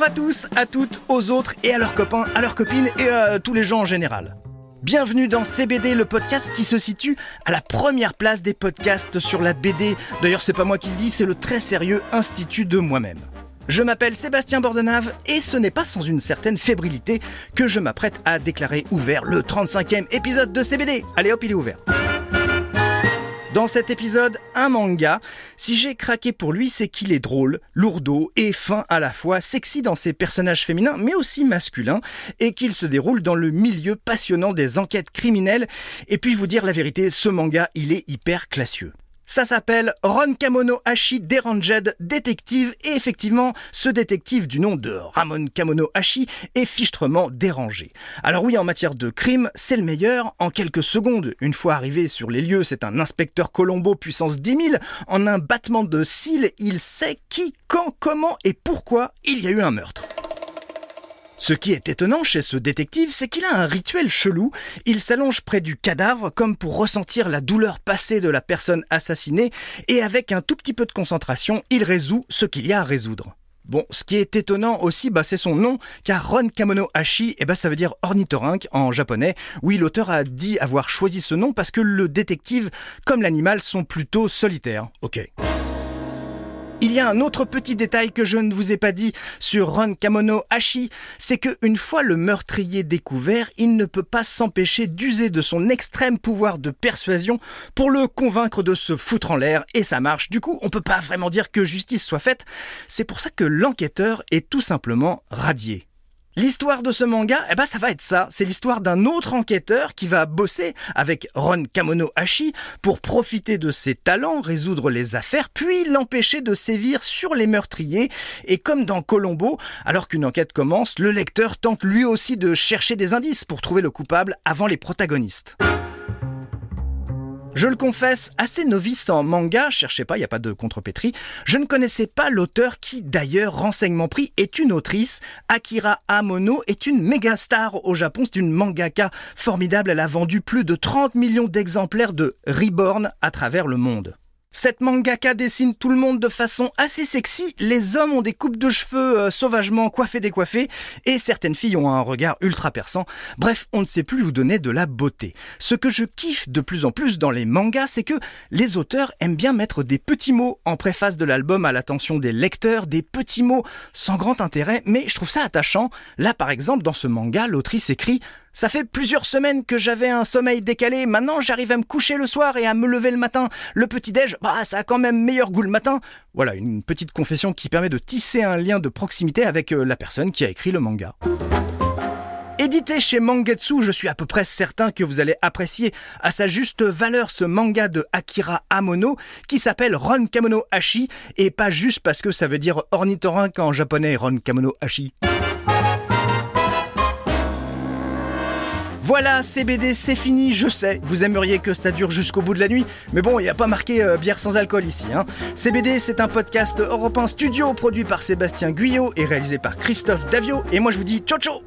Bonjour à tous, à toutes, aux autres et à leurs copains, à leurs copines et à tous les gens en général. Bienvenue dans CBD, le podcast qui se situe à la première place des podcasts sur la BD. D'ailleurs, c'est pas moi qui le dis, c'est le très sérieux Institut de moi-même. Je m'appelle Sébastien Bordenave et ce n'est pas sans une certaine fébrilité que je m'apprête à déclarer ouvert le 35e épisode de CBD. Allez hop, il est ouvert. Dans cet épisode, un manga. Si j'ai craqué pour lui, c'est qu'il est drôle, lourdeau et fin à la fois, sexy dans ses personnages féminins mais aussi masculins, et qu'il se déroule dans le milieu passionnant des enquêtes criminelles. Et puis vous dire la vérité, ce manga, il est hyper classieux. Ça s'appelle Ron Kamono Hashi Deranged Détective et effectivement, ce détective du nom de Ramon Kamono Hashi est fichtrement dérangé. Alors oui, en matière de crime, c'est le meilleur. En quelques secondes, une fois arrivé sur les lieux, c'est un inspecteur Colombo puissance 10 000. En un battement de cils, il sait qui, quand, comment et pourquoi il y a eu un meurtre. Ce qui est étonnant chez ce détective, c'est qu'il a un rituel chelou. Il s'allonge près du cadavre comme pour ressentir la douleur passée de la personne assassinée et avec un tout petit peu de concentration, il résout ce qu'il y a à résoudre. Bon, ce qui est étonnant aussi, bah, c'est son nom, car Ron Kamono Hashi, eh bah, ça veut dire ornithorynque en japonais. Oui, l'auteur a dit avoir choisi ce nom parce que le détective, comme l'animal, sont plutôt solitaires. Ok. Il y a un autre petit détail que je ne vous ai pas dit sur Ron Kamono Hashi, c'est que une fois le meurtrier découvert, il ne peut pas s'empêcher d'user de son extrême pouvoir de persuasion pour le convaincre de se foutre en l'air et ça marche. Du coup, on peut pas vraiment dire que justice soit faite. C'est pour ça que l'enquêteur est tout simplement radié. L'histoire de ce manga, eh ben ça va être ça. C'est l'histoire d'un autre enquêteur qui va bosser avec Ron Kamono Hashi pour profiter de ses talents, résoudre les affaires, puis l'empêcher de sévir sur les meurtriers. Et comme dans Colombo, alors qu'une enquête commence, le lecteur tente lui aussi de chercher des indices pour trouver le coupable avant les protagonistes. Je le confesse, assez novice en manga, cherchez pas, il n'y a pas de contrepétrie, je ne connaissais pas l'auteur qui, d'ailleurs, renseignement pris, est une autrice. Akira Amono est une méga star au Japon, c'est une mangaka formidable, elle a vendu plus de 30 millions d'exemplaires de Reborn à travers le monde. Cette mangaka dessine tout le monde de façon assez sexy. Les hommes ont des coupes de cheveux euh, sauvagement coiffées décoiffées et certaines filles ont un regard ultra perçant. Bref, on ne sait plus où donner de la beauté. Ce que je kiffe de plus en plus dans les mangas, c'est que les auteurs aiment bien mettre des petits mots en préface de l'album à l'attention des lecteurs, des petits mots sans grand intérêt, mais je trouve ça attachant. Là, par exemple, dans ce manga, l'autrice écrit ça fait plusieurs semaines que j'avais un sommeil décalé, maintenant j'arrive à me coucher le soir et à me lever le matin. Le petit-déj, bah ça a quand même meilleur goût le matin. Voilà, une petite confession qui permet de tisser un lien de proximité avec euh, la personne qui a écrit le manga. Édité chez Mangetsu, je suis à peu près certain que vous allez apprécier à sa juste valeur ce manga de Akira Amono qui s'appelle Ron Kamono Hashi et pas juste parce que ça veut dire ornithorynque en japonais Ron Kamono Hashi. Voilà, CBD, c'est fini, je sais. Vous aimeriez que ça dure jusqu'au bout de la nuit, mais bon, il n'y a pas marqué euh, bière sans alcool ici. Hein. CBD, c'est un podcast européen studio produit par Sébastien Guyot et réalisé par Christophe Davio. Et moi, je vous dis ciao ciao